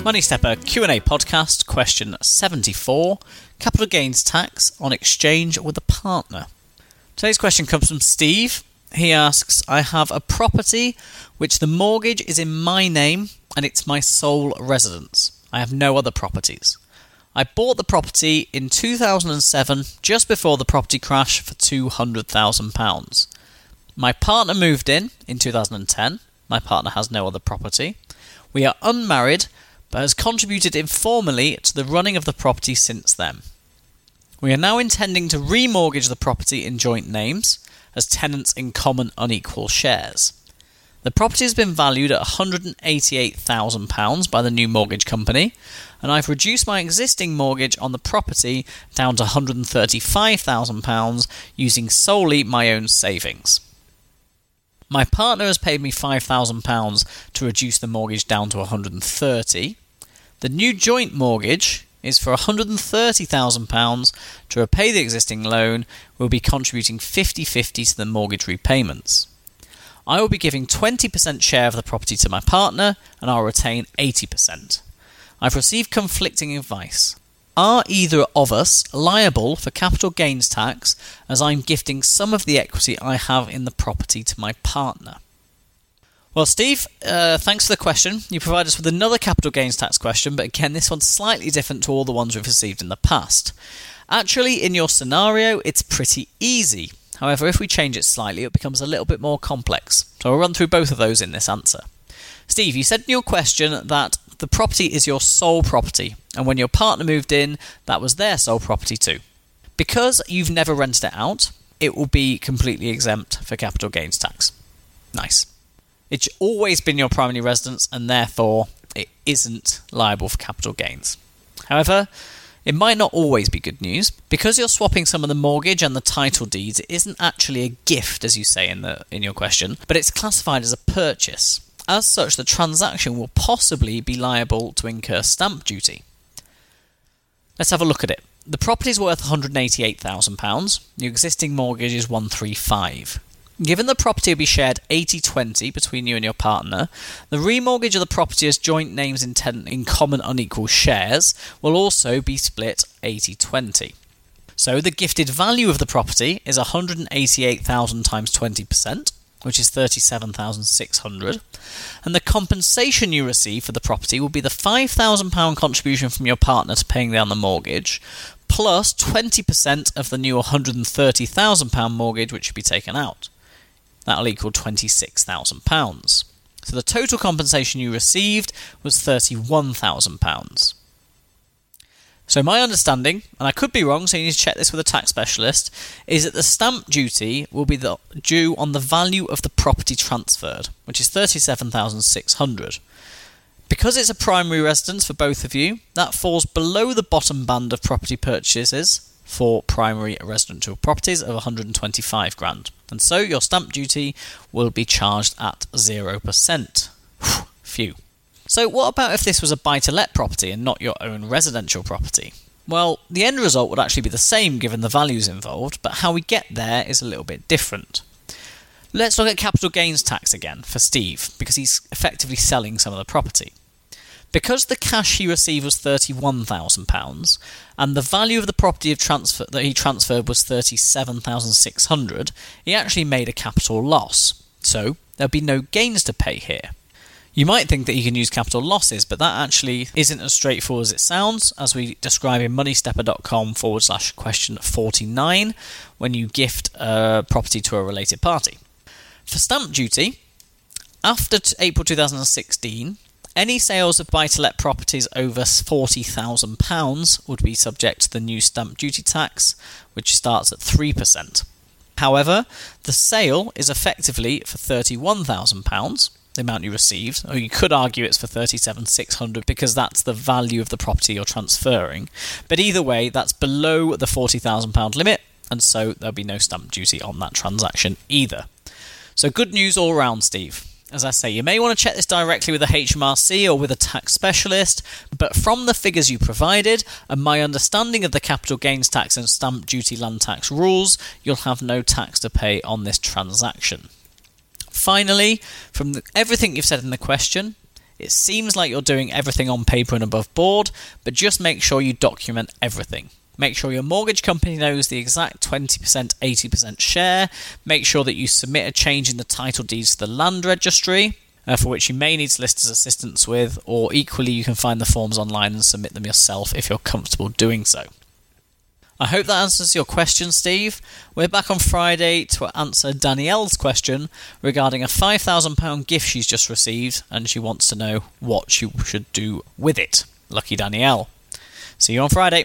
Mm. Money Stepper Q&A podcast question 74 capital gains tax on exchange with a partner. Today's question comes from Steve. He asks, I have a property which the mortgage is in my name and it's my sole residence. I have no other properties. I bought the property in 2007 just before the property crash for £200,000. My partner moved in in 2010. My partner has no other property. We are unmarried but has contributed informally to the running of the property since then. We are now intending to remortgage the property in joint names as tenants in common unequal shares. The property has been valued at £188,000 by the new mortgage company, and I've reduced my existing mortgage on the property down to £135,000 using solely my own savings. My partner has paid me £5,000 to reduce the mortgage down to 130. The new joint mortgage is for £130,000 to repay the existing loan. We'll be contributing 50-50 to the mortgage repayments. I will be giving 20% share of the property to my partner and I'll retain 80%. I've received conflicting advice. Are either of us liable for capital gains tax as I'm gifting some of the equity I have in the property to my partner? Well, Steve, uh, thanks for the question. You provide us with another capital gains tax question, but again, this one's slightly different to all the ones we've received in the past. Actually, in your scenario, it's pretty easy. However, if we change it slightly, it becomes a little bit more complex. So I'll run through both of those in this answer. Steve, you said in your question that the property is your sole property, and when your partner moved in, that was their sole property too. Because you've never rented it out, it will be completely exempt for capital gains tax. Nice. It's always been your primary residence, and therefore it isn't liable for capital gains. However, it might not always be good news. Because you're swapping some of the mortgage and the title deeds, it isn't actually a gift, as you say in, the, in your question, but it's classified as a purchase. As such, the transaction will possibly be liable to incur stamp duty. Let's have a look at it. The property is worth £188,000. The existing mortgage is 135. Given the property will be shared 80 20 between you and your partner, the remortgage of the property as joint names in, in common unequal shares will also be split 80 20. So the gifted value of the property is 188,000 times 20%, which is 37,600, and the compensation you receive for the property will be the 5,000 pound contribution from your partner to paying down the mortgage plus 20% of the new 130,000 pound mortgage which should be taken out. That'll equal £26,000. So the total compensation you received was £31,000. So my understanding, and I could be wrong, so you need to check this with a tax specialist, is that the stamp duty will be the, due on the value of the property transferred, which is 37600 Because it's a primary residence for both of you, that falls below the bottom band of property purchases for primary residential properties of 125 grand. And so your stamp duty will be charged at 0%. Phew. So, what about if this was a buy to let property and not your own residential property? Well, the end result would actually be the same given the values involved, but how we get there is a little bit different. Let's look at capital gains tax again for Steve, because he's effectively selling some of the property. Because the cash he received was £31,000 and the value of the property of transfer that he transferred was 37600 he actually made a capital loss. So there'd be no gains to pay here. You might think that you can use capital losses, but that actually isn't as straightforward as it sounds, as we describe in moneystepper.com forward slash question 49 when you gift a property to a related party. For stamp duty, after April 2016, Any sales of buy to let properties over £40,000 would be subject to the new stamp duty tax, which starts at 3%. However, the sale is effectively for £31,000, the amount you received, or you could argue it's for 37,600 because that's the value of the property you're transferring. But either way, that's below the £40,000 limit, and so there'll be no stamp duty on that transaction either. So good news all round, Steve. As I say, you may want to check this directly with a HMRC or with a tax specialist, but from the figures you provided and my understanding of the capital gains tax and stamp duty land tax rules, you'll have no tax to pay on this transaction. Finally, from the, everything you've said in the question, it seems like you're doing everything on paper and above board, but just make sure you document everything. Make sure your mortgage company knows the exact 20%, 80% share. Make sure that you submit a change in the title deeds to the land registry. Uh, for which you may need solicitors' assistance with, or equally, you can find the forms online and submit them yourself if you're comfortable doing so. I hope that answers your question, Steve. We're back on Friday to answer Danielle's question regarding a £5,000 gift she's just received, and she wants to know what she should do with it. Lucky Danielle. See you on Friday.